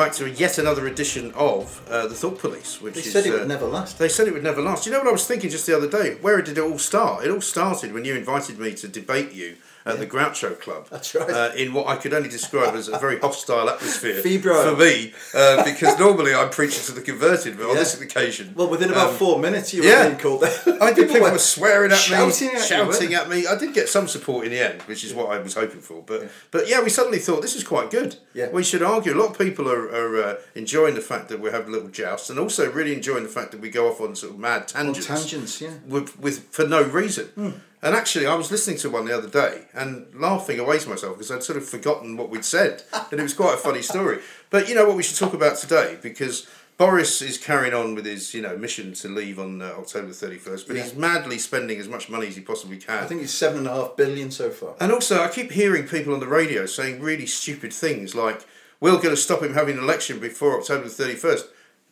Back to yet another edition of uh, the Thought Police, which They is. said it uh, would never last. They said it would never last. You know what I was thinking just the other day? Where did it all start? It all started when you invited me to debate you at the Groucho Club. That's right. Uh, in what I could only describe as a very hostile atmosphere for me, uh, because normally I'm preaching to the converted, but on this occasion, Well, within about um, four minutes, you were yeah. being called out. I did. People were swearing at shouting me, at shouting at me. I did get some support in the end, which is what I was hoping for. But but yeah, we suddenly thought this is quite good. Yeah. we should argue. A lot of people are, are uh, enjoying the fact that we have little jousts, and also really enjoying the fact that we go off on sort of mad tangents. tangents, yeah. With, with for no reason. And actually, I was listening to one the other day and laughing away to myself because I'd sort of forgotten what we'd said, and it was quite a funny story. But you know what we should talk about today because. Boris is carrying on with his, you know, mission to leave on uh, October thirty first, but Yeah. he's madly spending as much money as he possibly can. I think it's seven and a half billion so far. And also, I keep hearing people on the radio saying really stupid things like, we're going to stop him having an election before October the 31st.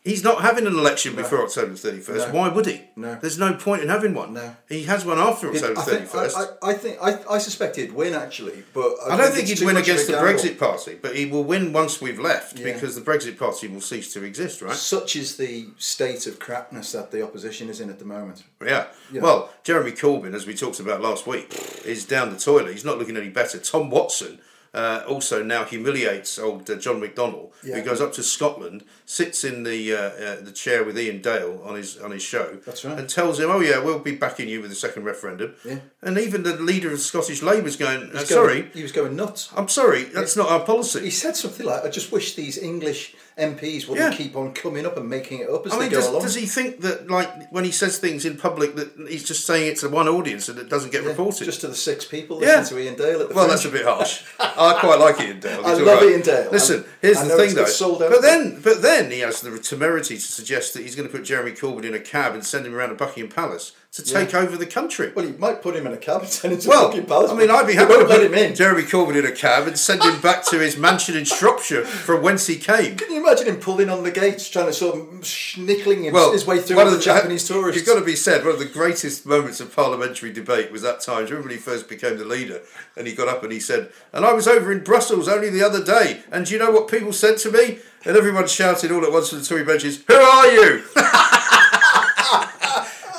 He's not having an election before October 31st. No. Why would he? No. There's no point in having one. No. He has one after October I think, 31st. I, I, I think I, I suspect he'd win actually, but I, I don't think he'd win against the. Brexit Party, but he will win once we've left Yeah. because the Brexit Party will cease to exist, right? Such is the state of crapness that the opposition is in at the moment. Yeah. Yeah. Well, Jeremy Corbyn, as we talked about last week, is down the toilet. He's not looking any better. Tom Watson uh, also now humiliates old uh, John McDonnell, Yeah. who goes up to Scotland, sits in the uh, uh, the chair with Iain Dale on his on his show, That's right. and tells him, "Oh yeah, we'll be backing you with the second referendum." Yeah. And even the leader of Scottish Labour's going, uh, He "Sorry, he was going nuts. I'm sorry, that's not our policy." He said something like, "I just wish these English MPs wouldn't Yeah. keep on coming up and making it up as I they go does, along." does he think that, like, when he says things in public, that he's just saying it to one audience and it doesn't get Yeah, reported? Just to the six people Yeah. to Iain Dale at the Well, that's a bit harsh. I quite like Iain Dale. I love love Iain Dale. Listen, here's the thing, though. But then, but then he has the temerity to suggest that he's going to put Jeremy Corbyn in a cab and send him around to Buckingham Palace to take over the country. Well, he might put him in a cab and send him to Well, fucking Palace. I mean, I'd be happy to let put him in. Jeremy Corbyn in a cab and send him back to his mansion in Shropshire from whence he came. Can you imagine him pulling on the gates, trying to sort of schnickling his, Well, his way through one of the Japanese tourists? It's got to be said, one of the greatest moments of parliamentary debate was that time. Do you remember when he first became the leader and he got up and he said, And I was over in Brussels only the other day, and do you know what people said to me? And everyone shouted all at once from the Tory benches, Who are you?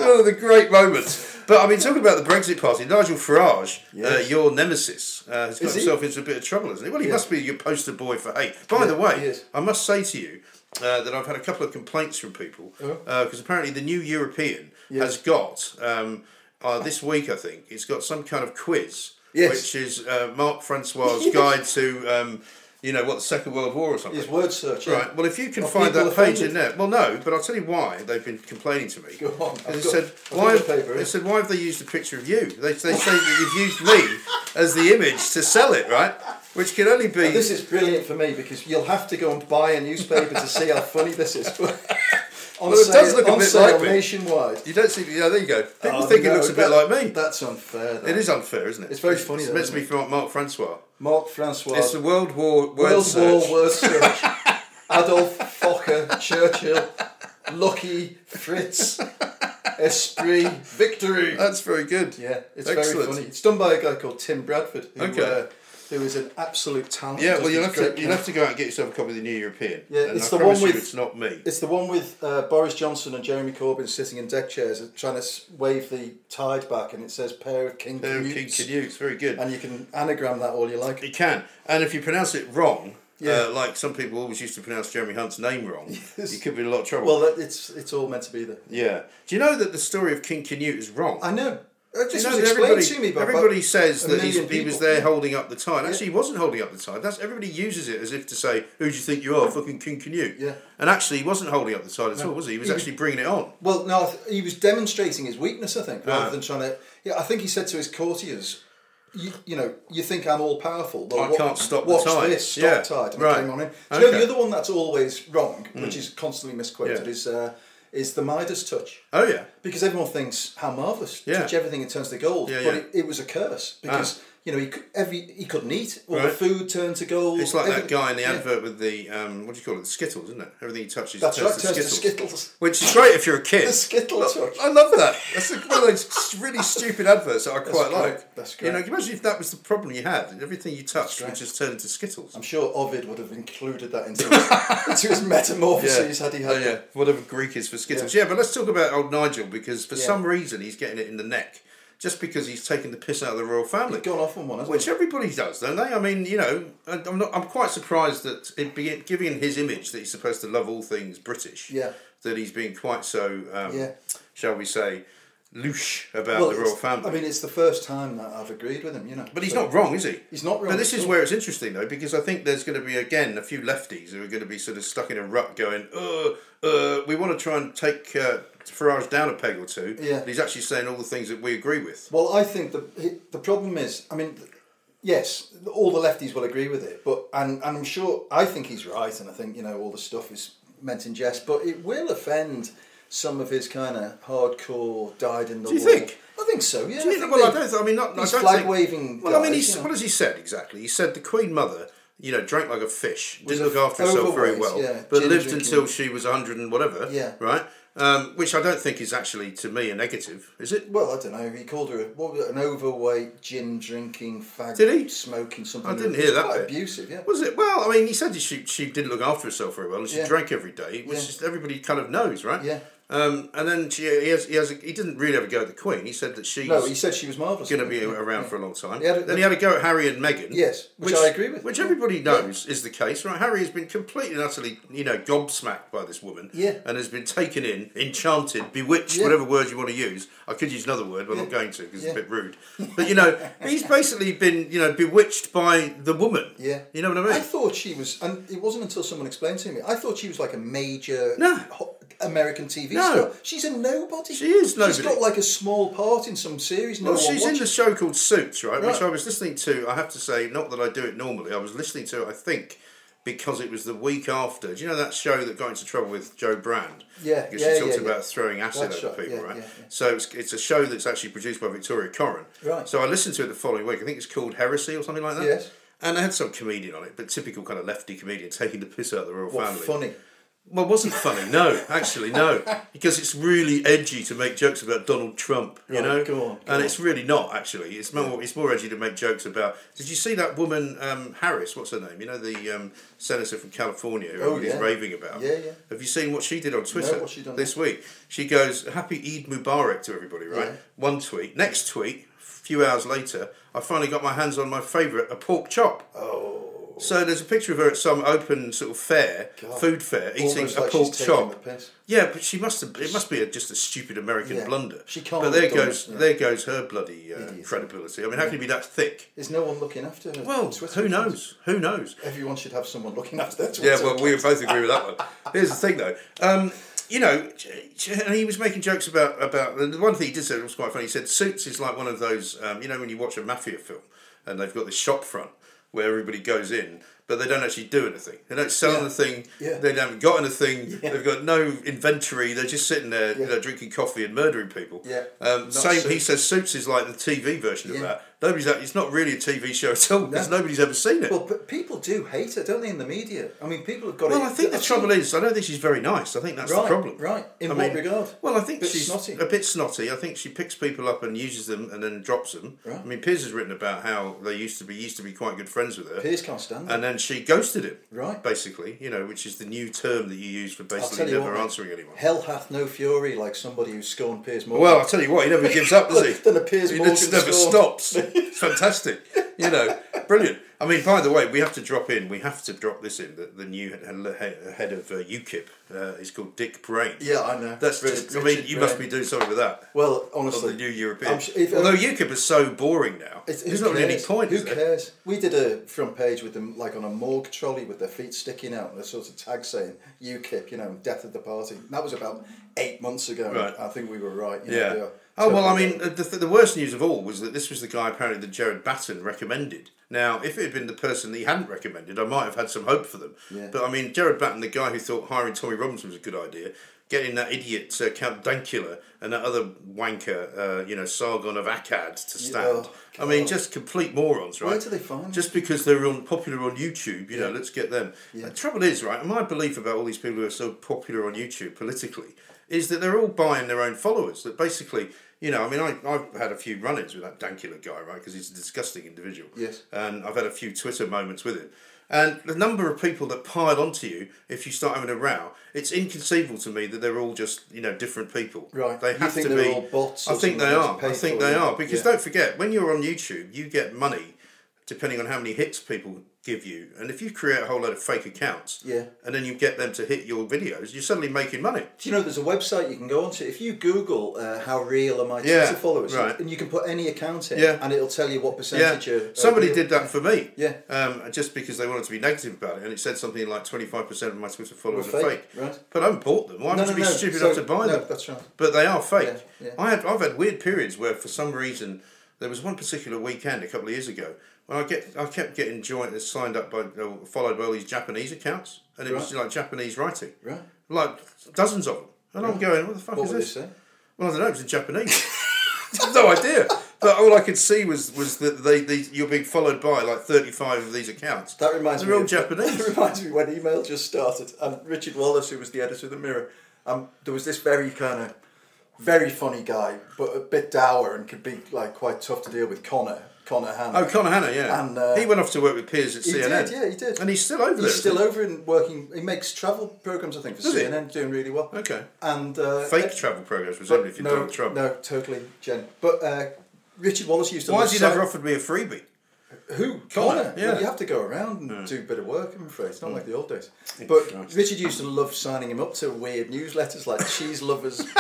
one of the great moments. But I mean, talking about the Brexit Party, Nigel Farage, uh, your nemesis, uh, has got himself into a bit of trouble, hasn't he? Well, he Yeah. must be your poster boy for hate. By Yeah, the way. I must say to you uh, that I've had a couple of complaints from people because apparently the New European Yes. has got um, uh, this week, I think, it's got some kind of quiz, Yes. which is uh, Mark Francois' guide to, um, you know, what the Second World War or something. His word search. yeah. Right. Well, if you can Are find that page in there, well, no, but I'll tell you why they've been complaining to me. Go on, They said why? paper they said why have they used a picture of you? They, they say that you've used me as the image to sell it, right? Which can only be. This is brilliant for me because you'll have to go and buy a newspaper to see how funny this is. on Well, it sale, does look a bit like me. nationwide. you don't see. Yeah, there you go. People Oh, think it looks a bit like me. That's unfair. That. It is unfair, isn't it? It's very funny, It's though, meant to be from Mark Francois. Mark Francois. It's the World War word World search. War word search. Adolf, Fokker, Churchill, Lucky, Fritz, Esprit, Victory. That's very good. Yeah, it's Excellent. very funny. It's done by a guy called Tim Bradford, who, Okay. uh, who is an absolute talent. Yeah, well, you'll have to you'll have to go out and get yourself a copy of the New European. Yeah, and it's I the one with- It's not me. It's the one with uh, Boris Johnson and Jeremy Corbyn sitting in deck chairs trying to wave the tide back, and it says "pair of king They're King Canutes," Canutes, very good. and you can anagram that all you like. You can, and if you pronounce it wrong, Yeah. uh, like some people always used to pronounce Jeremy Hunt's name wrong, Yes. you could be in a lot of trouble. Well, that, it's it's all meant to be there. yeah. Do you know that the story of King Canute is wrong? I know. Uh, This you know was explained everybody, to me by everybody says that he's, he was there holding up the tide. Actually, he wasn't holding up the tide. That's everybody uses it as if to say, "Who do you think you are, fucking King Canute?" Yeah. And actually, he wasn't holding up the tide at all, was he? He was He was- actually bringing it on. Well, no, he was demonstrating his weakness. I think rather Ah. than trying to. Yeah, I think he said to his courtiers. You, you know, you think I'm all powerful. Well, I wa- can't stop the watch tide." this, stop Yeah, tide. And right. came on in. Do you know Okay. Hmm. the other one that's always wrong, which is constantly misquoted, Yeah. is uh, is the Midas touch. Oh yeah. Because everyone thinks how marvellous, Yeah. touch everything and turns to gold. Yeah, but yeah. It, it was a curse ah. because you know, he every he couldn't eat. All the food turned to gold. It's like that guy in the yeah. advert with the um, what do you call it? The Skittles, isn't it? Everything he touches That's turns right. to Turns to Skittles. Skittles. Which is great if you're a kid. The Skittle Look, touch. I love that. That's one of those really stupid adverts that I quite great. like. That's You know, can you imagine if that was the problem you had? Everything you touched would just turn into Skittles. I'm sure Ovid would have included that into his, into his metamorphoses had he had. Oh, yeah, whatever Greek is for Skittles. Yeah. but let's talk about old Nigel because for Yeah. some reason he's getting it in the neck just because he's taking the piss out of the royal family. He's gone off on one, hasn't Which everybody does, don't they? I mean, you know, I'm not. I'm quite surprised that it be giving his image that he's supposed to love all things British. Yeah. That he's been quite so, um, Yeah. shall we say, louche about Well, the royal family. I mean, it's the first time that I've agreed with him. You know, but he's So- not wrong, is he? He's not wrong But this is where it's interesting, though, because I think there's going to be again a few lefties who are going to be sort of stuck in a rut, going, "Uh, uh, we want to try and take uh, Farage down a peg or two. Yeah. But he's actually saying all the things that we agree with. Well, I think the the problem is, I mean, yes, all the lefties will agree with it, but and, and I'm sure I think he's right, and I think you know all the stuff is meant in jest, but it will offend some of his kind of hardcore died in the Do you war. think? I think so. Yeah. Do you I think- well, I don't. I mean, not. these I flag think- waving. Well, I mean, he's, you know. what has he said exactly? He said the Queen Mother, you know, drank like a fish, Was didn't look after herself very well, yeah, but lived drinking. until she was 100 and whatever, Yeah. right? Um, which I don't think is actually, to me, a negative, is it? Well, I don't know. He called her a, what was it, an overweight, gin drinking, fag Did he? smoking something. I didn't hear that Quite bit. abusive, yeah. Was it? Well, I mean, he said she, she didn't look after herself very well and she Yeah. drank every day, which Yeah. is, everybody kind of knows, right? Yeah. Um, and then she, he, has, he, has a, he didn't really ever go at the Queen. He said that she's No, he said she was marvelous. going to be around yeah. for a long time. He a- then he had a go at Harry and Meghan. Yes, which I agree with. Which everybody knows is the case, right? Harry has been completely and utterly, you know, gobsmacked by this woman. Yeah. And has been taken in, enchanted, bewitched, Yeah. whatever word you want to use. I could use another word, but I'm not going to because Yeah. it's a bit rude. But, you know, he's basically been, you know, bewitched by the woman. Yeah. You know what I mean? I thought she was, and it wasn't until someone explained to me. I thought she was like a major No. ho- American TV No. star. She's a nobody. She is She's nobody. got like a small part in some series. No Well, she's in the show called Suits, right? Which I was listening to. I have to say, not that I do it normally. I was listening to it. I think because it was the week after. Do you know that show that got into trouble with Jo Brand? Yeah, because yeah, she talked yeah, yeah. about throwing acid at people, yeah, right? yeah, yeah. So it's, it's a show that's actually produced by Victoria Coren. Right. So I listened to it the following week. I think it's called Heresy or something like that. Yes. And they had some comedian on it, but typical kind of lefty comedian taking the piss out of the royal What, family. funny. Well, it wasn't funny. No, actually, no, because it's really edgy to make jokes about Donald Trump. You Right, know, go on, go and on. it's really not. Actually, it's more it's more edgy to make jokes about. Did you see that woman um, Harris? What's her name? You know, the um, senator from California who Oh, everybody's yeah. raving about. Yeah, yeah. Have you seen what she did on Twitter done this week? She goes, "Happy Eid Mubarak" to everybody. Right. Yeah. One tweet. Next tweet. A few hours later, I finally got my hands on my favourite, a pork chop. Oh. So there's a picture of her at some open sort of fair, God. food fair, eating Almost a like pork she's taking chop. the piss. Yeah, but she must have. It must be a, just a stupid American Yeah. blunder. She can't But there done goes it, yeah. there goes her bloody uh, Idiot. credibility. I mean, how can you be that thick? There's no one looking after her. Well, Twitter who knows? Who knows? Everyone should have someone looking after their Twitter. Yeah, well, we both agree with that one. Here's the thing, though. Um, you know, and he was making jokes about about the one thing he did say was quite funny. He said Suits is like one of those. Um, you know, when you watch a mafia film and they've got this shop front where everybody goes in, but they don't actually do anything. They don't sell Yeah. anything. Yeah. They haven't got anything. Yeah. They've got no inventory. They're just sitting there, you know, drinking coffee and murdering people. Yeah. Um, same. He says Suits is like the TV version of that. Nobody's. It's not really a TV show at all because No. nobody's ever seen it. Well, but people do hate her, don't they, in the media? I mean, people have got Well, it. I think the I've trouble seen- is, I don't think she's very nice. I think that's Right, the problem. right. In I what mean, regard? Well, I think she's snotty. a bit snotty. I think she picks people up and uses them and then drops them. Right. I mean, Piers has written about how they used to be used to be quite good friends with her, Piers can't stand it. and then she ghosted him. Right. Basically, you know, which is the new term that you use for basically never what, answering anyone. Hell hath no fury like somebody who scorned Piers Morgan. Well, I'll tell you what, he never gives up, does he? Then a Piers he Morgan just never stops. It's fantastic. You know, brilliant. I mean, by the way, we have to drop in. We have to drop this in. That the new head of uh, UKIP uh, is called Dick Braine. Yeah, I know. That's just. I mean, Richard you must be doing something with that. Well, honestly, the new European. If- Although UKIP is so boring now, It's, there's not really any cares? point. Who is there? cares? We did a front page with them, like on a morgue trolley with their feet sticking out and a sort of tag saying "UKIP," you know, death of the party. That was about eight months ago. Right. I think we were right. You know, Yeah. Oh well, I mean, the, the, worst news of all was that this was the guy apparently that Gerard Batten recommended. Now, if it had been the person that he hadn't recommended, I might have had some hope for them. Yeah. But I mean, Gerard Batten, the guy who thought hiring Tommy Robinson was a good idea, getting that idiot uh, Count Dankula and that other wanker, uh, you know, Sargon of Akkad to stand. oh, I mean, just complete morons, right? Where do they find Just because they're on popular on YouTube, you know, let's get them. The trouble is, right, my belief about all these people who are so popular on YouTube politically is that they're all buying their own followers. That basically, you know, I mean, I, I've had a few run ins with that Dankula guy, right, because he's a disgusting individual. Yes. And I've had a few Twitter moments with him. And the number of people that pile onto you if you start having a row, it's inconceivable to me that they're all just, you know, different people. Right. They have to be. all bots I think they are. I think they it? are. Because Yeah. don't forget, when you're on YouTube, you get money depending on how many hits people give you. And if you create a whole load of fake accounts Yeah. and then you get them to hit your videos, you're suddenly making money. Do you know there's a website you can go onto? If you Google uh, how real are my Yeah, Twitter followers, right. and you can put any account in, Yeah. and it'll tell you what Yeah, percentage. are- are somebody real. did that for me. Yeah. um, just because they wanted to be negative about it, and it said something like twenty five percent of my Twitter followers Were are fake, fake. right. But I haven't bought them. Why No, would no, you be no. stupid So- enough to buy them? that's right. But they are fake. Yeah, yeah. I have I've had weird periods where for some reason there was one particular weekend a couple of years ago I get I kept getting joined and signed up by uh, followed by all these Japanese accounts, and it was like Japanese writing, Right. like dozens of them. And I'm going, what the fuck What is this? say? Well, I don't know. It was in Japanese. No idea. But all I could see was was that they, they you're being followed by like 35 of these accounts. That reminds They're me. all of- Japanese. That reminds me when email just started, and Richard Wallace, who was the editor of the Mirror, um, there was this very kind of very funny guy, but a bit dour and could be like quite tough to deal with. Connor, Connor Hanna. Oh, Connor Hanna, yeah. And, uh, he went off to work with Piers at He CNN. did, yeah, he did. And he's still over there. He's still over and working. He makes travel programs, I think, for Does he? CNN, doing really well. Okay. And uh, Fake uh, travel programs, presumably, if you're no, Donald Trump. no, totally, Jen. But uh, Richard Wallace used to. Why has he never offered me a freebie? Who? Connor, Connor? yeah. Well, you have to go around and do a bit of work, I'm afraid. It's not like the old days. But Mm. Richard used to love signing him up to weird newsletters like Cheese Lovers.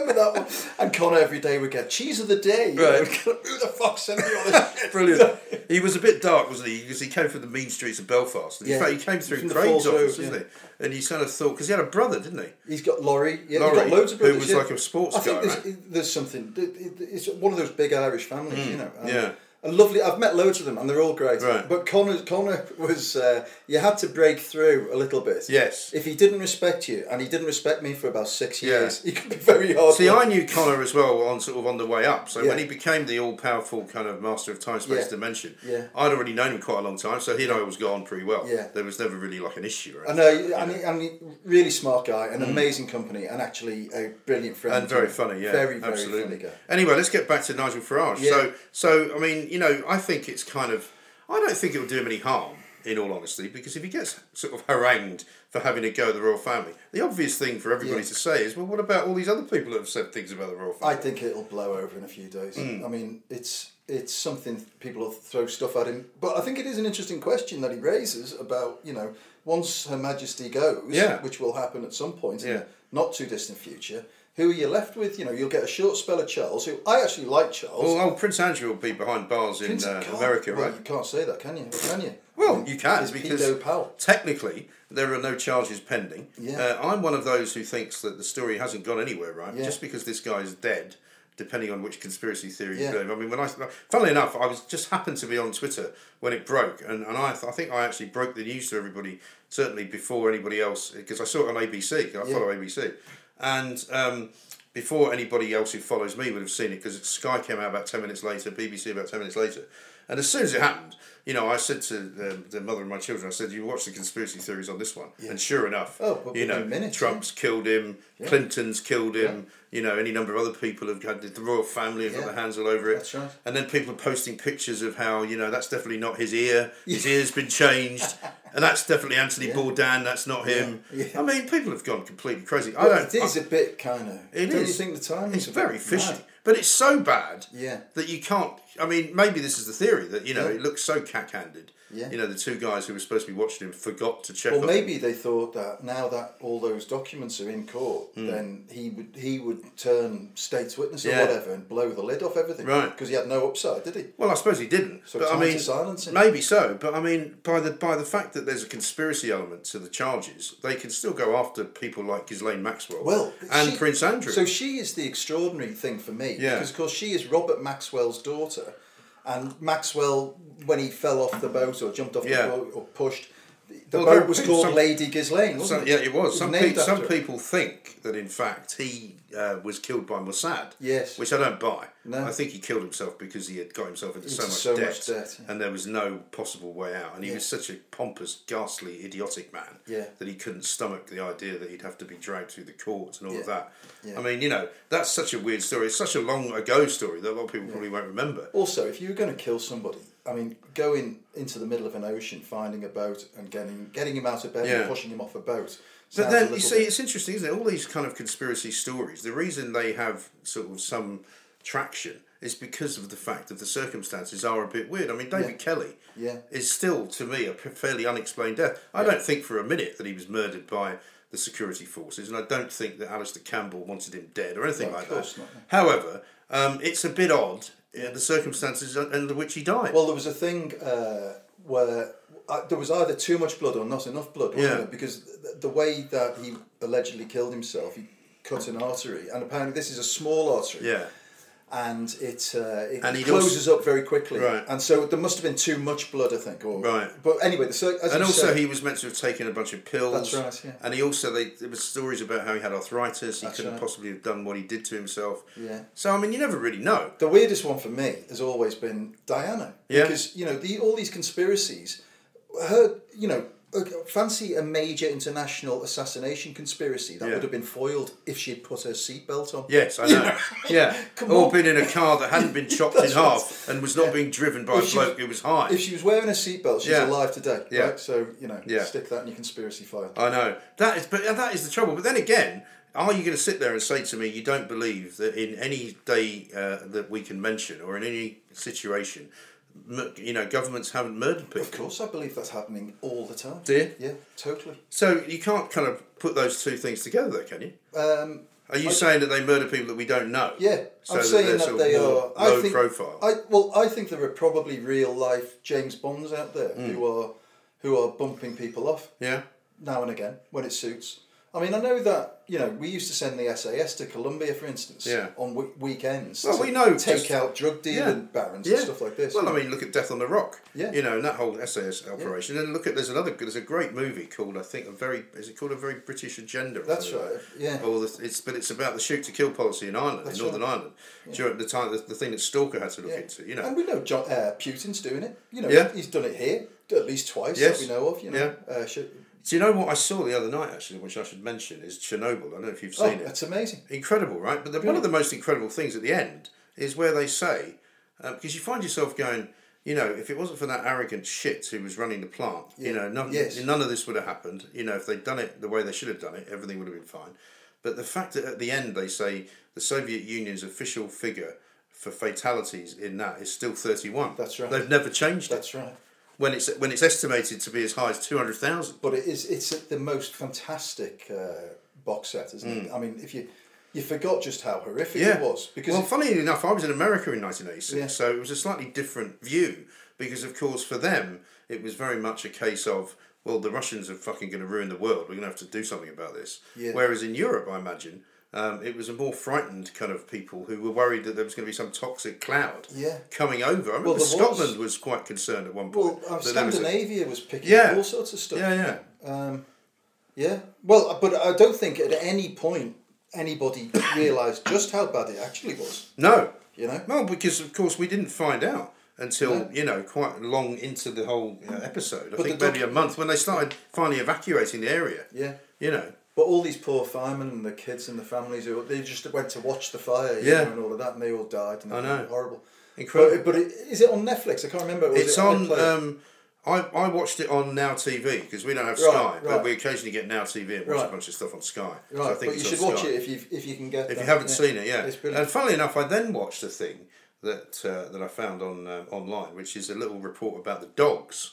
Remember that one. And Connor every day would get cheese of the day. Right. Who the fuck sent me all this shit? Brilliant. he was a bit dark, wasn't he? Because he came from the mean streets of Belfast. In Yeah. fact, he came through From the Craig's Falls Road, office, wasn't yeah. he? And he kind of thought, because he had a brother, didn't he? He's got Laurie. Yeah, Laurie, he's got loads of who was yeah. like a sports I think guy, there's, there's something. it- it- It's one of those big Irish families, mm. you know. and- yeah. And lovely. I've met loads of them, and they're all great. Right. But Connor, Connor was. Uh, you had to break through a little bit. Yes. If he didn't respect you, and he didn't respect me for about six Yeah. years, he could be very hard. See, I knew Connor as well on sort of on the way up. So Yeah. when he became the all-powerful kind of master of time, space, Yeah. dimension, Yeah. I'd already known him quite a long time. So he and I was on pretty well. Yeah. There was never really like an issue. Or I anything. know, and, he, and he, really smart guy, an amazing company, and actually a brilliant friend. and very funny, yeah, very very absolutely. funny guy. Anyway, let's get back to Nigel Farage. Yeah. So, so I mean, you know, I think it's kind of, I don't think it will do him any harm, in all honesty, because if he gets sort of harangued for having a go at the royal family, the obvious thing for everybody Yeah. to say is, well, what about all these other people that have said things about the royal family? I think it'll blow over in a few days. Hmm. I mean, it's it's something people will throw stuff at him, but I think it is an interesting question that he raises about you know once Her Majesty goes, Yeah. which will happen at some point in Yeah. the not too distant future. Who are you left with? You know, you'll get a short spell of Charles, who I actually like Charles. well, oh, Prince Andrew will be behind bars in uh, America, well, right? You can't say that, can you? Can you? Well, you can He's because technically there are no charges pending. Yeah. Uh, I'm one of those who thinks that the story hasn't gone anywhere, right? Yeah. Just because this guy is dead, depending on which conspiracy theory Yeah. you believe. I mean, when I, funnily enough, I was just happened to be on Twitter when it broke, and, and I, I think I actually broke the news to everybody certainly before anybody else because I saw it on ABC. I Yeah. follow ABC, and. Um, before anybody else who follows me would have seen it because Sky came out about 10 minutes later, BBC about 10 minutes later. And as soon as it happened, you know, I said to the, the mother of my children, I said, you watch the conspiracy theories on this one. And sure enough, Oh, but you know, minutes, Trump's killed him, Clinton's killed him, you know, any number of other people have had, the royal family have got Yeah. their hands all over it. That's right. And then people are posting pictures of how, you know, that's definitely not his ear, his ear's been changed. And that's definitely Anthony Bourdain. That's not him. Yeah. I mean, people have gone completely crazy. I But don't. it is a bit kind of. It don't is. you think the timing It's very fishy, Mad. but it's so bad Yeah. that you can't. I mean, maybe this is the theory that you know Yeah. it looks so cack-handed. Yeah. You know, the two guys who were supposed to be watching him forgot to check. Or maybe they thought that now that all those documents are in court, then he would he would turn state's witness or Hmm. Whatever and blow the lid off everything. Right. Because he had no upside, did he? Well, I suppose he didn't. So but I mean, to silence him. maybe so. But I mean, by the by the fact that there's a conspiracy element to the charges, they can still go after people like Ghislaine Maxwell. Well, and she- Prince Andrew. So she is the extraordinary thing for me Yeah. because, of course, she is Robert Maxwell's daughter, and Maxwell, when he fell off the boat or jumped off Yeah. the boat or pushed, the Well, boat was called some- Lady Ghislaine, wasn't Some, it? yeah, it was. Some, named pe- some after her. people think that in fact he uh, was killed by Mossad. Yes. Which I don't buy. No. I think he killed himself because he had got himself into so much so debt, much debt, yeah. and there was no possible way out. And he Yeah. was such a pompous, ghastly, idiotic man Yeah. that he couldn't stomach the idea that he'd have to be dragged through the courts and all of that. I mean, you know, that's such a weird story. It's such a long ago story that a lot of people probably won't remember. Also, if you were going to kill somebody, I mean, going into the middle of an ocean, finding a boat, and getting getting him out of bed Yeah. and pushing him off a boat. But then you see, bit- it's interesting, isn't it? All these kind of conspiracy stories. The reason they have sort of some traction is because of the fact that the circumstances are a bit weird. I mean, David Yeah. Kelly Yeah. is still, to me, a fairly unexplained death. I don't think for a minute that he was murdered by the security forces, and I don't think that Alastair Campbell wanted him dead or anything No, of like course that. not. However, um, it's a bit odd. Uh, The circumstances under which he died. Well, there was a thing uh, where uh, there was either too much blood or not enough blood, Yeah. there? Because th- the way that he allegedly killed himself, he cut an artery, and apparently this is a small artery. yeah, And it uh, it And closes up very quickly, Right. and so there must have been too much blood, I think. Or, Right. But anyway, the, and also say- he was meant to have taken a bunch of pills. That's right, yeah. And he also they there was stories about how he had arthritis. He That's couldn't right. possibly have done what he did to himself. Yeah. So I mean, you never really know. The weirdest one for me has always been Diana. Yeah. Because, you know, the, all these conspiracies, her, you know, uh, fancy a major international assassination conspiracy that Yeah. would have been foiled if she'd put her seatbelt on. Yes, I know. yeah, Come or on. been in a car that hadn't been chopped in half and was not Yeah. being driven by If a bloke was- who was high. If she was wearing a seatbelt, she's Yeah. alive today, Yeah. right? So, you know, Yeah. stick that in your conspiracy file. I know that is, but that is the trouble. But then again, are you going to sit there and say to me you don't believe that in any day uh, that we can mention or in any situation, you know, governments haven't murdered people? Of course, I believe that's happening all the time. Do you? Yeah, totally. So you can't kind of put those two things together, though, can you? Um, Are you I- saying that they murder people that we don't know? Yeah, So I'm saying that they are. low I think, profile. I well, I think there are probably real life James Bonds out there Hmm. who are who are bumping people off Yeah. now and again when it suits. I mean, I know that you know we used to send the SAS to Colombia, for instance, Yeah. on we- weekends. Well, to we know take just- out drug dealing barons and stuff like this. Well, I mean, look at Death on the Rock. Yeah. You know, and that whole SAS operation. And look at there's another there's a great movie called I think a very is it called a very British agenda? That's right, yeah. Or the, it's but it's about the shoot to kill policy in Ireland, That's in Northern right. Ireland, during the time the, the thing that Stalker had to look Yeah. into. You know. and we know John, uh, Putin's doing it. You know, Yeah. he's done it here at least twice Yes. that we know of. You know, uh, should, Do you know what I saw the other night actually, which I should mention, is Chernobyl. I don't know if you've oh, seen it. that's amazing. incredible, right? But the, one of the most incredible things at the end is where they say, uh, because you find yourself going, you know, if it wasn't for that arrogant shit who was running the plant, you know, none, Yes. none of this would have happened. You know, if they'd done it the way they should have done it, everything would have been fine. But the fact that at the end they say the Soviet Union's official figure for fatalities in that is still 31. That's right. They've never changed it. That's right. When it's, when it's estimated to be as high as 200,000. But it is it's the most fantastic uh, box set, isn't it? I mean, if you you forgot just how horrific it was because well, it- funny enough, I was in America in 1986, Yeah. so it was a slightly different view because, of course, for them it was very much a case of well, the Russians are fucking going to ruin the world. We're going to have to do something about this. Yeah. Whereas in Europe, I imagine. Um, it was a more frightened kind of people who were worried that there was going to be some toxic cloud Yeah. coming over. I remember Well, there was. Scotland was. quite concerned at one well, point. uh, that there was a- Scandinavia was picking Yeah. up all sorts of stuff. Yeah, yeah. Um, yeah. Well, uh, but I don't think at any point anybody realised just how bad it actually was. No, You know. Well, because of course we didn't find out until you know quite long into the whole uh, episode. I But think maybe a month when they started finally evacuating the area. Yeah. You know. But all these poor firemen and the kids and the families who they just went to watch the fire, you Yeah. know, and all of that, and they all died. And I know. horrible. Incredible. But, but it, is it on Netflix? I can't remember. was it's it on. Um, I, I watched it on Now TV because we don't have Right, Sky, but we occasionally get Now TV and watch a bunch of stuff on Sky. right, So I think but you should watch Sky. it if you if you can get. If that, you haven't yeah. seen it, yeah. And funnily enough, I then watched a thing that uh, that I found on uh, online, which is a little report about the dogs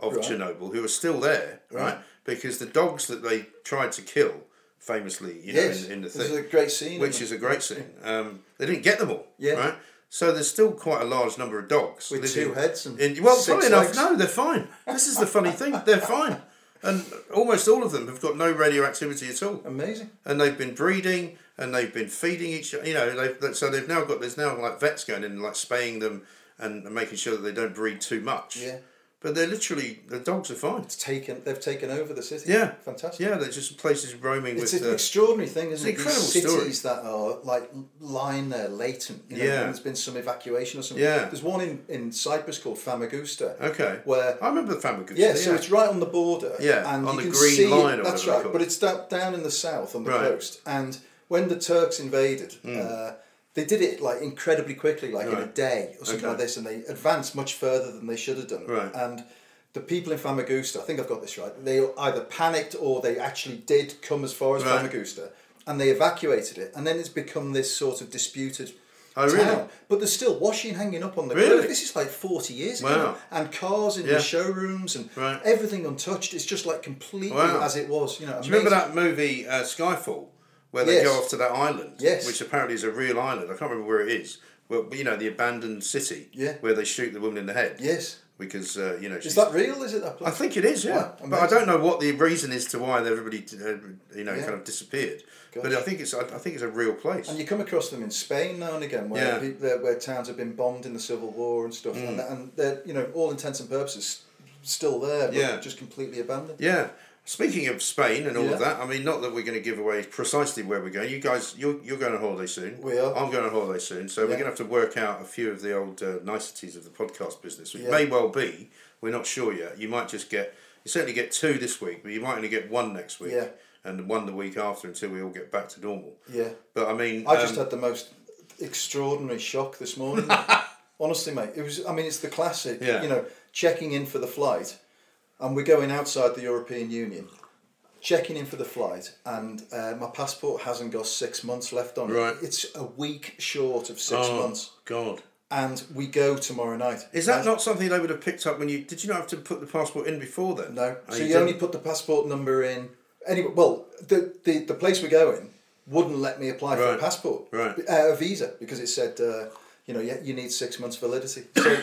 of Right. Chernobyl who are still there, right? Because the dogs that they tried to kill, famously, you know, Yes, in, in the this is thing, a great scene. which is a great scene. Um, they didn't get them all, Yeah. right? So there's still quite a large number of dogs With living two heads and in, well, funny enough, no, they're fine. This is the funny thing; they're fine, and almost all of them have got no radioactivity at all Amazing. and they've been breeding and they've been feeding each other. you know they've so they've now got there's now like vets going in and like spaying them and making sure that they don't breed too much Yeah. But they're literally the dogs are fine It's taken. They've taken over the city. yeah Fantastic. yeah they're just places roaming It's with an uh, extraordinary thing, isn't it's it? an These incredible cities that are like lying there latent. You know, Yeah. there's been some evacuation or something. Yeah. There's one in, in Cyprus called Famagusta. okay Where I remember Famagusta yeah, so it's right on the border. Yeah, and on you the can green see line It, that's right, but it's down, in the south on the Right. Coast. And when the Turks invaded, uh, they did it like incredibly quickly, like in a day or something Okay. like this, and they advanced much further than they should have done. Right. And the people in Famagusta, I think I've got this right, they either panicked or they actually did come as far as Right. Famagusta, and they evacuated it, and then it's become this sort of disputed. Oh, really? But there's still washing hanging up on the Really? This is like 40 years ago. Wow. And cars in Yeah. the showrooms and Right. everything untouched. It's just like completely Wow. as it was. You know, do you remember that movie uh, Skyfall where they Yes. go off to that island Yes. which apparently is a real island I can't remember where it is well you know the abandoned city Yeah. where they shoot the woman in the head Yes. because uh, you know she's Is that real? Is it that place? I think it is, yeah. Wow, but I don't know what the reason is to why everybody, uh, you know, Yeah. kind of disappeared. But I think it's, I think it's a real place. And you come across them in Spain now and again, where Yeah. people, where towns have been bombed in the Civil War and stuff, Mm. and, and they're you know all intents and purposes still there, but Yeah. just completely abandoned. yeah. Speaking of Spain and all Yeah. of that, I mean, not that we're going to give away precisely where we're going. You guys, you're, you're going on holiday soon. We are. I'm going on holiday soon, so we're going to have to work out a few of the old uh, niceties of the podcast business. It Yeah. may well be. We're not sure yet. You might just get. You certainly get two this week, but you might only get one next week. Yeah. And one the week after until we all get back to normal. Yeah. But I mean, I just um, had the most extraordinary shock this morning. Honestly, mate, it was. I mean, it's the classic. Yeah. You know, checking in for the flight, and we're going outside the European Union. Checking in for the flight, and uh, my passport hasn't got six months left on it. Right. It's a week short of six oh, months, God. and we go tomorrow night. Is that Right? not something they would have picked up when you? Did you not have to put the passport in before then? No. Oh, so you, didn't? only put the passport number in. Anyway, well, the, the, the place we're going wouldn't let me apply for a Right. passport, Right. uh, a visa, because it said, uh, you know, you, you need six months validity. So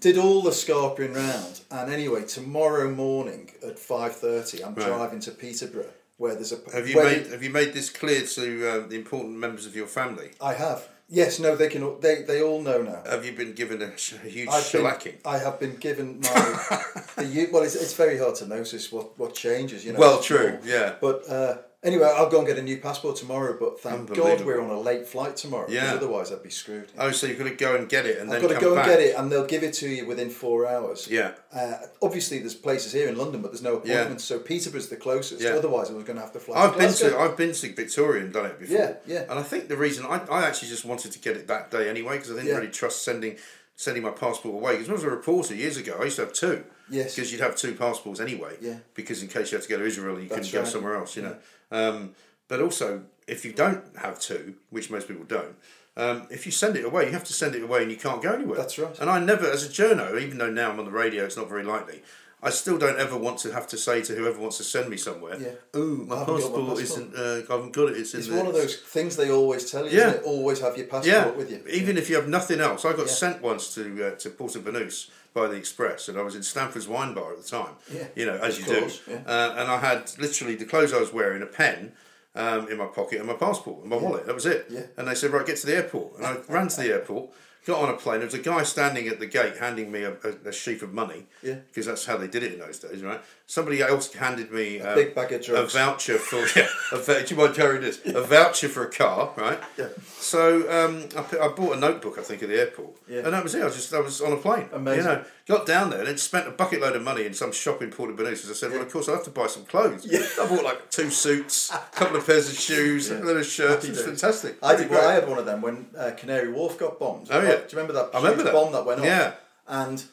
did all the scarping round, and anyway, tomorrow morning at five thirty, I'm Right. driving to Peterborough, where there's a. Have you made Have you made this clear to uh, the important members of your family? I have. Yes. No. They can. all- They they all know now. Have you been given a, sh- a huge I've been. I have been given my. the, well, it's, it's very hard to notice what, what changes, you know. Well, true, yeah. But uh, anyway, I'll go and get a new passport tomorrow. But thank God we're on a late flight tomorrow. Yeah. Otherwise, I'd be screwed. Oh, so you've got to go and get it and I've then got to go back. and get it, and they'll give it to you within four hours. Yeah. Uh, obviously, there's places here in London, but there's no appointments, Yeah. So Peterborough's the closest. Yeah. Otherwise, I was going to have to fly. I've to been to I've been to Victoria and done it before. Yeah, yeah. And I think the reason I, I actually just wanted to get it that day anyway because I didn't Yeah. really trust sending sending my passport away. Because when I was a reporter years ago, I used to have two. Yes. Because you'd have two passports anyway. Yeah. Because in case you had to go to Israel, you That's couldn't go somewhere else. You know. Um, but also, if you don't have two, which most people don't. Um, if you send it away, you have to send it away, and you can't go anywhere. That's right. And I never, as a journo, even though now I'm on the radio, it's not very likely. I still don't ever want to have to say to whoever wants to send me somewhere, Yeah. "Oh, my passport, passport." isn't. Uh, I haven't got it. It's It's one of those things they always tell you. Yeah. Always have your passport Yeah, with you. even if you have nothing else. I got Yeah. sent once to uh, to Porto Banús by the Express, and I was in Stanford's wine bar at the time. Yeah. You know, as you course, do. yeah. Uh, and I had literally the clothes I was wearing, a pen. Um, in my pocket and my passport and my wallet. That was it. Yeah. And they said, right, get to the airport. And I ran to the airport, got on a plane. There was a guy standing at the gate handing me a, a, a sheaf of money. Yeah. Because that's how they did it in those days, right? Somebody else handed me um, big bag of a voucher for yeah, a do you mind carrying this? A voucher for a car, right? Yeah. So um, I, I bought a notebook, I think, at the airport, Yeah. and that was it. I was just I was on a plane. Amazing. You know, got down there and then spent a bucket load of money in some shop in Port Banús. I said, well, of course I have to buy some clothes. Yeah. I bought like two suits, a couple of pairs of shoes, a little shirt. It was fantastic. I did. Well, I had one of them when uh, Canary Wharf got bombed. Oh, yeah. Uh, do you remember that? I remember that. bomb that went off. Yeah. And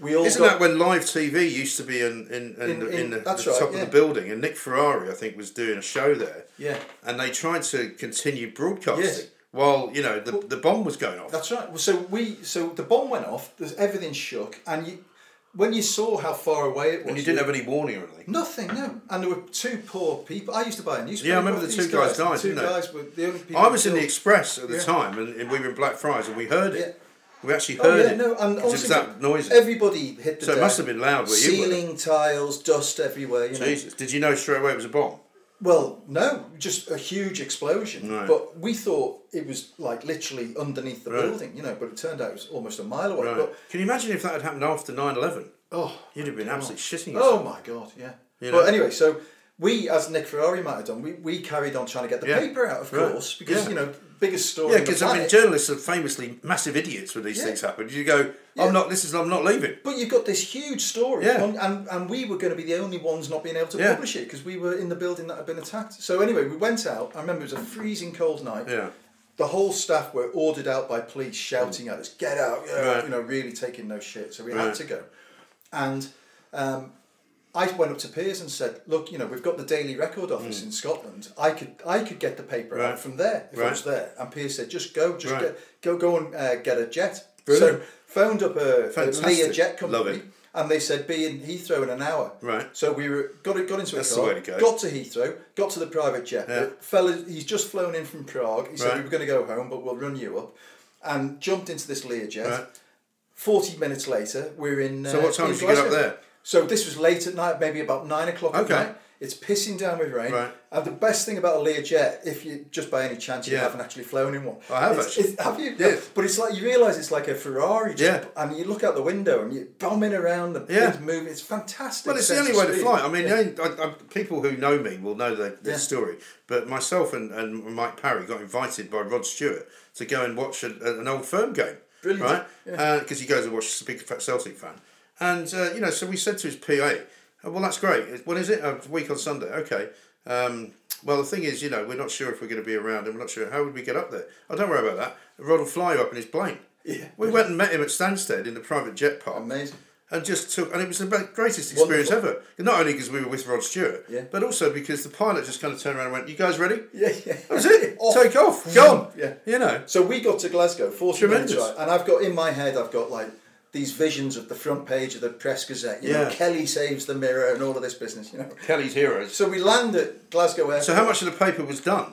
we all Isn't got, that when live TV used to be in in, in, In- the, in- in the, the right, top yeah. of the building? And Nick Ferrari, I think, was doing a show there. Yeah. And they tried to continue broadcasting. Yes. while you know the, the bomb was going off. That's right. Well, So we, so the bomb went off. There's everything shook, and you, when you saw how far away it was, And you didn't have any warning or anything. nothing. No, and there were two poor people. I used to buy a newspaper. Yeah, I remember the two guys died, The two didn't guys were the only people. I was in the. Express at the Yeah. time, and, we were in Blackfriars, and we heard it. Yeah. We actually Oh heard yeah, it. no, and it was that noisy. Everybody hit the So it must have been loud where you were. Ceiling tiles, dust everywhere. You know. Jesus, did you know straight away it was a bomb? Well, no, just a huge explosion. Right. But we thought it was like literally underneath the Right. building, you know. But it turned out it was almost a mile away. Right. But Can you imagine if that had happened after 9-11? oh, You'd have been absolutely shitting oh, yourself. oh my god, yeah. You But anyway, so we, as Nick Ferrari might have done, we, we carried on trying to get the Yeah. paper out, of course, because you know biggest story. Yeah, because I mean, journalists are famously massive idiots when these Yeah. things happen. You go, "I'm not. This is. I'm not leaving." But you've got this huge story, Yeah. and, and, and we were going to be the only ones not being able to Yeah. publish it because we were in the building that had been attacked. So anyway, we went out. I remember it was a freezing cold night. Yeah. The whole staff were ordered out by police, shouting at us, "Get out!" Yeah, Right. You know, really taking no shit. So we Right. had to go, and um, I went up to Piers and said, "Look, you know, we've got the Daily Record office in Scotland. I could, I could get the paper Mm. Right. out from there if I was there." And Piers said, "Just go, just Right. get, go, go and uh, get a jet." Brilliant. So phoned up a, Fantastic. Lear jet company. And they said be in Heathrow in an hour. Right. So we were got it, got into a car, way to go. got to Heathrow, got to the private jet. Yeah. Fella, he's just flown in from Prague. He said Right. we were going to go home, but we'll run you up. And jumped into this Learjet. Right. Forty minutes later, we're in. So uh, what time did you get up there? So this was late at night, maybe about nine o'clock Okay. at night. It's pissing down with rain. Right. And the best thing about a Lear jet, if you just by any chance you Yeah. haven't actually flown in one, I have it's- actually. it's- have you? Yeah. But it's like you realise it's like a Ferrari. Just, Yeah. And you look out the window and you're bombing around and Yeah. things moving. It's fantastic. Well, it's the only way to fly. I mean, Yeah. I, I, people who know me will know the, this story. But myself and, and Mike Parry got invited by Rod Stewart to go and watch a, an old firm game. Brilliant. Right? Yeah. Uh, because he goes and watches a big Celtic fan. And, uh, you know, so we said to his PA, oh, well, that's great. When is it? A week on Sunday. Okay. Um, well, the thing is, you know, we're not sure if we're going to be around and we're not sure how would we get up there. Oh, don't worry about that. Rod will fly you up in his plane. Yeah. We went and met him at Stansted in the private jet park Amazing. and just took and it was the greatest experience Wonderful. ever. Not only because we were with Rod Stewart, Yeah. but also because the pilot just kind of turned around and went, "You guys ready?" Yeah, yeah. That was it. Off. Take off. Go on. Yeah. You know. So we got to Glasgow, 40 Tremendous. minutes, right? And I've got in my head, I've got like these visions of the front page of the Press Gazette. You know, Kelly saves the mirror and all of this business, you know. Kelly's heroes. So we land at Glasgow Airport. So how much of the paper was done?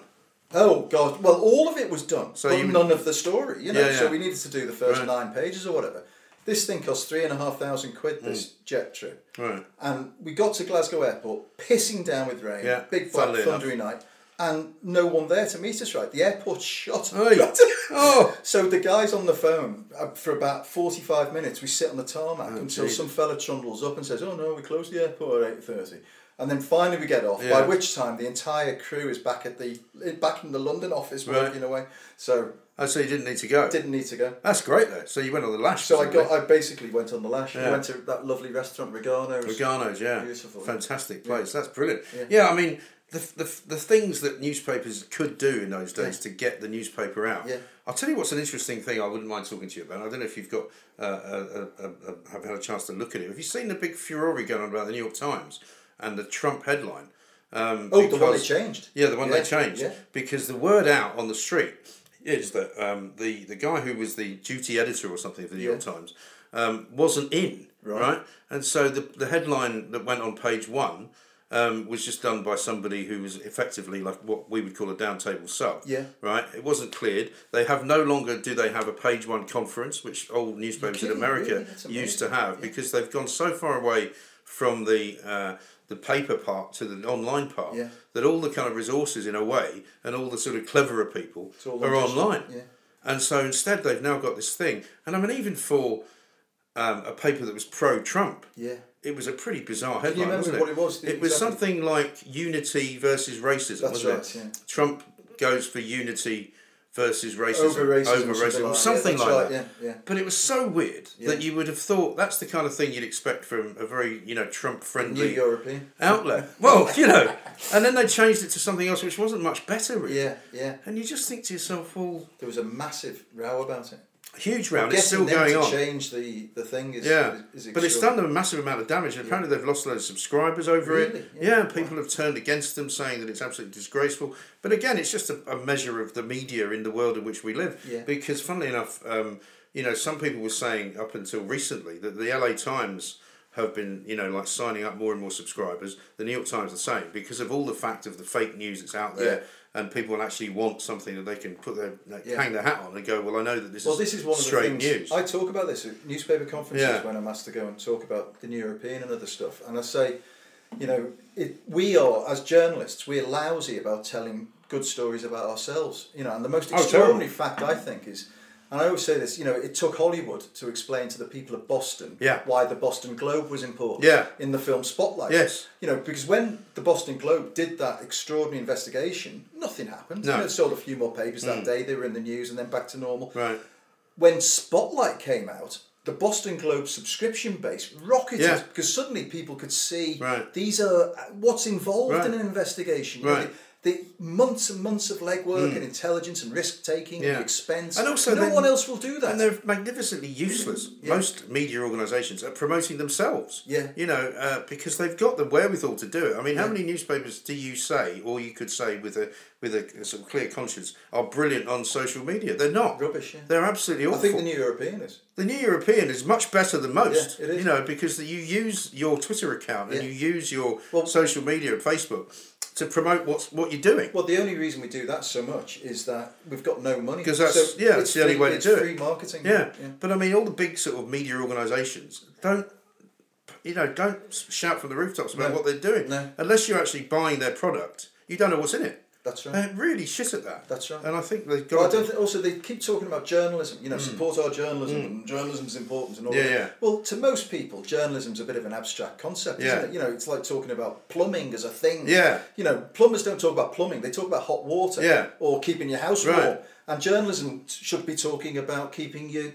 Oh God! Well, all of it was done, So but you- none of the story. You know, Yeah, yeah. so we needed to do the first Right. nine pages or whatever. This thing cost three and a half thousand quid. Mm. This jet trip, Right. and we got to Glasgow Airport, pissing down with rain, Yeah, big black funnily enough. thundery night, and no one there to meet us. Right, the airport shut. Oh. So the guys on the phone uh, for about forty-five minutes. We sit on the tarmac until Jesus. some fella trundles up and says, "Oh no, we closed the airport at eight thirty. And then finally we get off. Yeah. By which time the entire crew is back at the back in the London office Right. working away. So Oh, so you didn't need to go. didn't need to go. That's great though. So you went on the lash. So I got. I basically went on the lash. Yeah. I went to that lovely restaurant Rogano's. Rogano's, yeah, Beautiful. fantastic place. That's brilliant. Yeah. Yeah. I mean the, the the things that newspapers could do in those days to get the newspaper out. Yeah. I'll tell you what's an interesting thing. I wouldn't mind talking to you about. I don't know if you've got uh, a, a, a, have had a chance to look at it. Have you seen the big furore going on about the New York Times and the Trump headline? Um, Oh, the one they changed. Yeah, the one Yeah, they changed yeah. because the word out on the street is that um, the the guy who was the duty editor or something of the New York Times um, wasn't in, right. Right. And so the the headline that went on page one um, was just done by somebody who was effectively like what we would call a down table sub. Yeah. Right. It wasn't cleared. They have no longer do they have a page one conference, which old newspapers in America really? Used to have because they've gone so far away from the uh, the paper part to the online part Yeah. that all the kind of resources in a way and all the sort of cleverer people are online. yeah. And so instead they've now got this thing. And I mean even for um, a paper that was pro Trump, Yeah. It was a pretty bizarre you headline, remember wasn't it? what it was? It was Exactly. something like unity versus racism, That's wasn't right, it? yeah. Trump goes for unity versus racism. Over racism. Over or something like, yeah, like that's that. Yeah, yeah. But it was so weird Yeah. that you would have thought that's the kind of thing you'd expect from a very, you know, Trump friendly European. outlet. Well, you know, and then they changed it to something else which wasn't much better, really. Yeah, yeah. And you just think to yourself, well, There was a massive row about it. Huge round. It's still going to on. change the, the thing is, Yeah, is, is but it's done them a massive amount of damage. And apparently, they've lost a load of subscribers over it. Yeah, Yeah. people have turned against them, saying that it's absolutely disgraceful. But again, it's just a, a measure of the media in the world in which we live. Yeah. Because, funnily enough, um, you know, some people were saying up until recently that the LA Times have been, you know, like signing up more and more subscribers. The New York Times the same because of all the fact of the fake news that's out there. Yeah. And people actually want something that they can put their like, Yeah. hang their hat on and go. Well, I know that this Well, is this is one of the straight things news. I talk about this at newspaper conferences Yeah. when I'm asked to go and talk about the New European and other stuff, and I say, you know, it, we are as journalists, we're lousy about telling good stories about ourselves. You know, and the most Oh, extraordinary fact I think is, and I always say this, you know, it took Hollywood to explain to the people of Boston Yeah. why the Boston Globe was important Yeah. in the film Spotlight. Yes. You know, because when the Boston Globe did that extraordinary investigation, nothing happened. No. Mm. You know, it sold a few more papers that day, they were in the news and then back to normal right. when Spotlight came out, the Boston Globe subscription base rocketed Yeah. because suddenly people could see Right. these are what's involved Right. in an investigation. You know, Right. The, months and months of legwork and intelligence and risk taking Yeah. and expense. And also no then- one else will do that. And they're magnificently useless. Most media organisations are promoting themselves. Yeah. You know, uh, because they've got the wherewithal to do it. I mean, how Yeah. many newspapers do you say, or you could say with a with a sort of clear conscience, are brilliant on social media? They're not. Rubbish, yeah. They're absolutely awful. I think the New European is. The New European is much better than most. Yeah, it is. You know, because you use your Twitter account and Yeah. you use your Well- social media, and Facebook, to promote what's what you're doing. Well, the only reason we do that so much is that we've got no money. Because that's- So yeah, it's the only free- way to do it. Free marketing. Yeah. but I mean, all the big sort of media organisations don't, you know, don't shout from the rooftops about No. what they're doing No. unless you're actually buying their product. You don't know what's in it. That's right. They're really shit at that. That's right. And I think they've Well, I don't think, also they keep talking about journalism. You know, support our journalism. and Journalism's important and all Mm. Yeah, that. yeah. Well, to most people, journalism's a bit of an abstract concept, Yeah. isn't it? You know, it's like talking about plumbing as a thing. Yeah. You know, plumbers don't talk about plumbing; they talk about hot water. Yeah. Or keeping your house Right. warm. And journalism should be talking about keeping your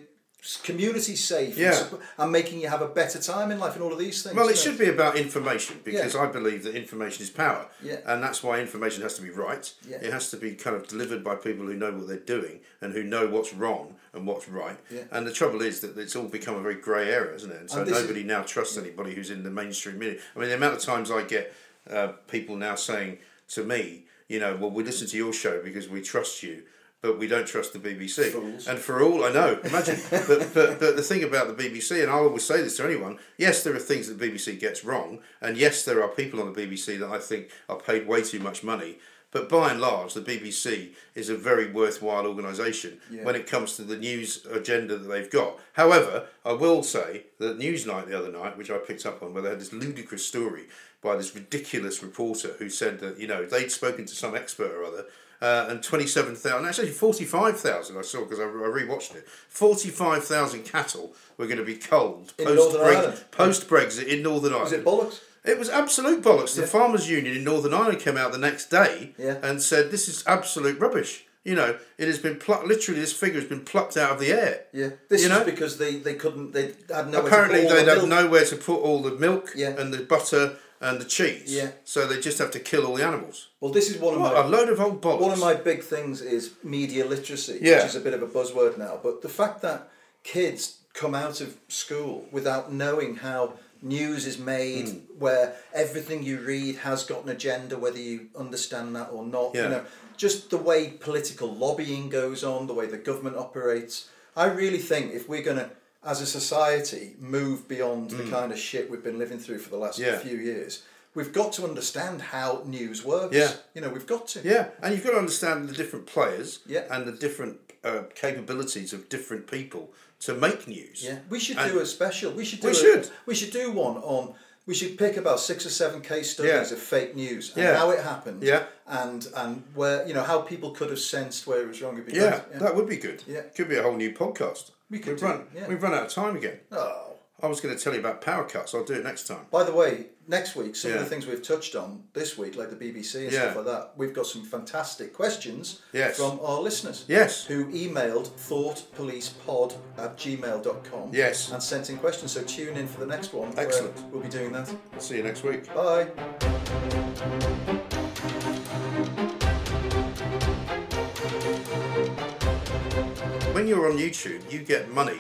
community safe. Yeah. And, and making you have a better time in life and all of these things. well, it should be about information because Yeah. I believe that information is power. Yeah. And that's why information has to be right. Yeah. It has to be kind of delivered by people who know what they're doing and who know what's wrong and what's right. Yeah. And the trouble is that it's all become a very grey area, isn't it? And so And this is- nobody now trusts anybody who's in the mainstream media. I mean, the amount of times I get uh, people now saying to me, you know, well, we listen to your show because we trust you. But we don't trust the BBC. Fools. And for all I know, imagine. but, but but the thing about the BBC, and I always say this to anyone: yes, there are things that the BBC gets wrong, and yes, there are people on the BBC that I think are paid way too much money. But by and large, the BBC is a very worthwhile organisation Yeah. when it comes to the news agenda that they've got. However, I will say that Newsnight the other night, which I picked up on, where they had this ludicrous story by this ridiculous reporter who said that you know they'd spoken to some expert or other. Uh, and 27,000, actually 45,000 I saw because I, I rewatched it. 45,000 cattle were going to be culled post Northern Ireland? post Brexit in Northern Ireland. Is it bollocks? It was absolute bollocks. The Yeah. Farmers Union in Northern Ireland came out the next day Yeah. and said this is absolute rubbish. You know, it has been plucked. Literally, this figure has been plucked out of the air. Yeah. This You is know? because they, they couldn't, they had no Apparently, to put all they'd the have milk. nowhere to put all the milk Yeah. and the butter and the cheese. Yeah. So they just have to kill all the animals. Well, this is one of What my a load of old bollocks. One of my big things is media literacy, Yeah. which is a bit of a buzzword now. But the fact that kids come out of school without knowing how news is made, Hmm. where everything you read has got an agenda, whether you understand that or not. Yeah. You know, just the way political lobbying goes on, the way the government operates. I really think if we're going to, as a society, move beyond the kind of shit we've been living through for the last Hmm. Yeah. few years. We've got to understand how news works. Yeah. You know, we've got to. Yeah, and you've got to understand the different players Yeah. and the different uh, capabilities of different people to make news. Yeah, we should And- do a special. We should do We a- should. we should do one on. We should pick about six or seven case studies Yeah. of fake news and Yeah. how it happened. Yeah. and and where you know how people could have sensed where it was wrong. Be Yeah, that would be good. Yeah. Could be a whole new podcast. We could We've do- run. yeah. We've run out of time again. Oh. I was going to tell you about power cuts. I'll do it next time. By the way, next week, some of the things we've touched on this week, like the BBC and Yeah. stuff like that, we've got some fantastic questions Yes. from our listeners. Yes. Who emailed thoughtpolicepod at gmail.com Yes. and sent in questions. So tune in for the next one. Excellent. We'll be doing that. See you next week. Bye. You're on YouTube, you get money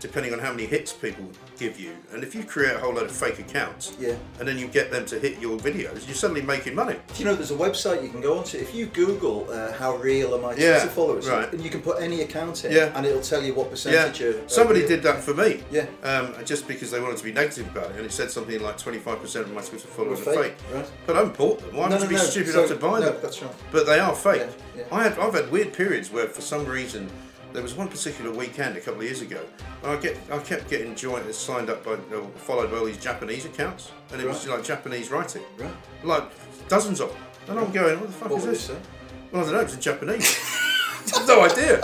depending on how many hits people give you. And if you create a whole load of fake accounts, Yeah. and then you get them to hit your videos, you're suddenly making money. Do you know there's a website you can go onto? If you Google uh, how real are my Yeah, Twitter followers, right. and you can put any account in, Yeah. and it'll tell you what Yeah, percentage. are- are somebody real. did that for me. Yeah. Um, just because they wanted to be negative about it, and it said something like 25% of my Twitter followers are fake, right. But I haven't bought them. Why No, would no, you be no. stupid So- enough to buy them? that's right. But they are fake. Yeah, yeah. I had, I've had weird periods where, for some reason, there was one particular weekend a couple of years ago, and I get I kept getting joined signed up by followed by all these Japanese accounts, and it was like Japanese writing, Right. like dozens of them. And I'm going, what the fuck What is this? say? Well, I don't know. It's in Japanese. I've no idea.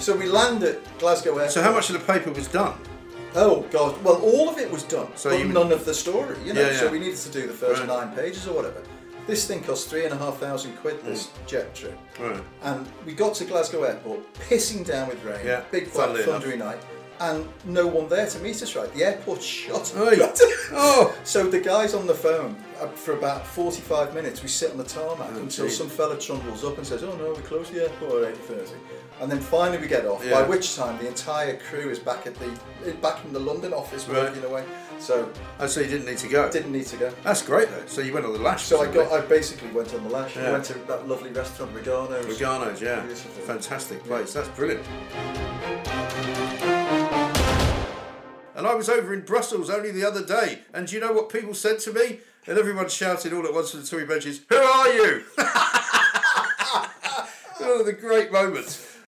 So we land at Glasgow Airport. So how much of the paper was done? Oh God! Well, all of it was done, So but none of the story. You know, Yeah, yeah. so we needed to do the first Right. nine pages or whatever. This thing cost three and a half thousand quid. This Mm. jet trip, Right. and we got to Glasgow Airport, pissing down with rain, Yeah, big flat thundery night, and no one there to meet us. Right, the airport shut. Oh. So the guy's on the phone Uh, for about 45 minutes. We sit on the tarmac Oh, until some fella trundles up and says, "Oh no, we close the airport at 8:30." And then finally we get off. Yeah. By which time the entire crew is back at the eh, back in the London office Right. working away. So Oh, so you didn't need to go. didn't need to go. That's great though. So you went on the lash. So I got. I basically went on the lash. Yeah. I went to that lovely restaurant, Rogano's. Rogano's, yeah. Beautiful. Fantastic place. That's brilliant. And I was over in Brussels only the other day, and do you know what people said to me? And everyone shouted all at once from the Tory benches, Who are you? oh, the great moments.